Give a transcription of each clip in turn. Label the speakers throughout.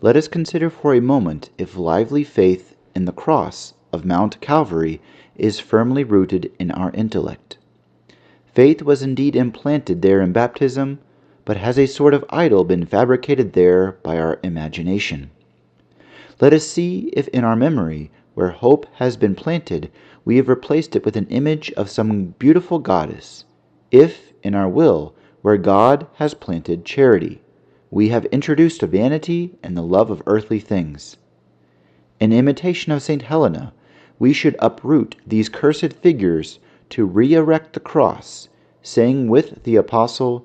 Speaker 1: let us consider for a moment if lively faith in the cross of Mount Calvary is firmly rooted in our intellect. Faith was indeed implanted there in baptism, but has a sort of idol been fabricated there by our imagination? Let us see if in our memory, where hope has been planted, we have replaced it with an image of some beautiful goddess; if in our will, where God has planted charity, we have introduced a vanity and the love of earthly things. In imitation of St. Helena, we should uproot these cursed figures to re erect the cross, saying with the Apostle,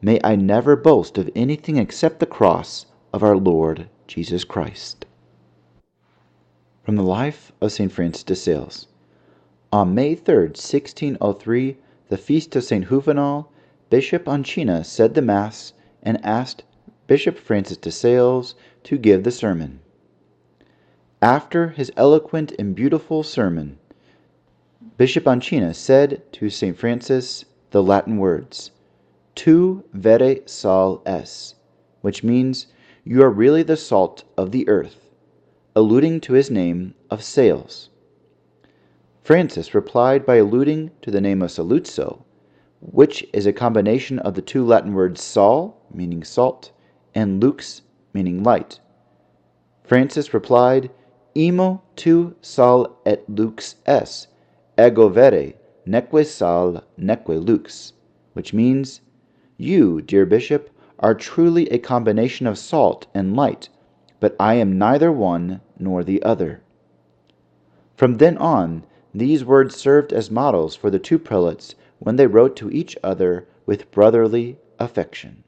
Speaker 1: May I never boast of anything except the cross of our Lord Jesus Christ. From the Life of St. Francis de Sales. On May 3, 1603, the feast of St. Juvenal, Bishop Ancina said the Mass and asked Bishop Francis de Sales to give the sermon. After his eloquent and beautiful sermon, Bishop Ancina said to St. Francis the Latin words, Tu vere sal es, which means, You are really the salt of the earth, alluding to his name of Sales. Francis replied by alluding to the name of Saluzzo, which is a combination of the two Latin words sal, meaning salt, and lux, meaning light. Francis replied, Imo tu sal et lux es, ego vere, neque sal, neque lux, which means, You, dear Bishop, are truly a combination of salt and light, but I am neither one nor the other. From then on, these words served as models for the two prelates when they wrote to each other with brotherly affection.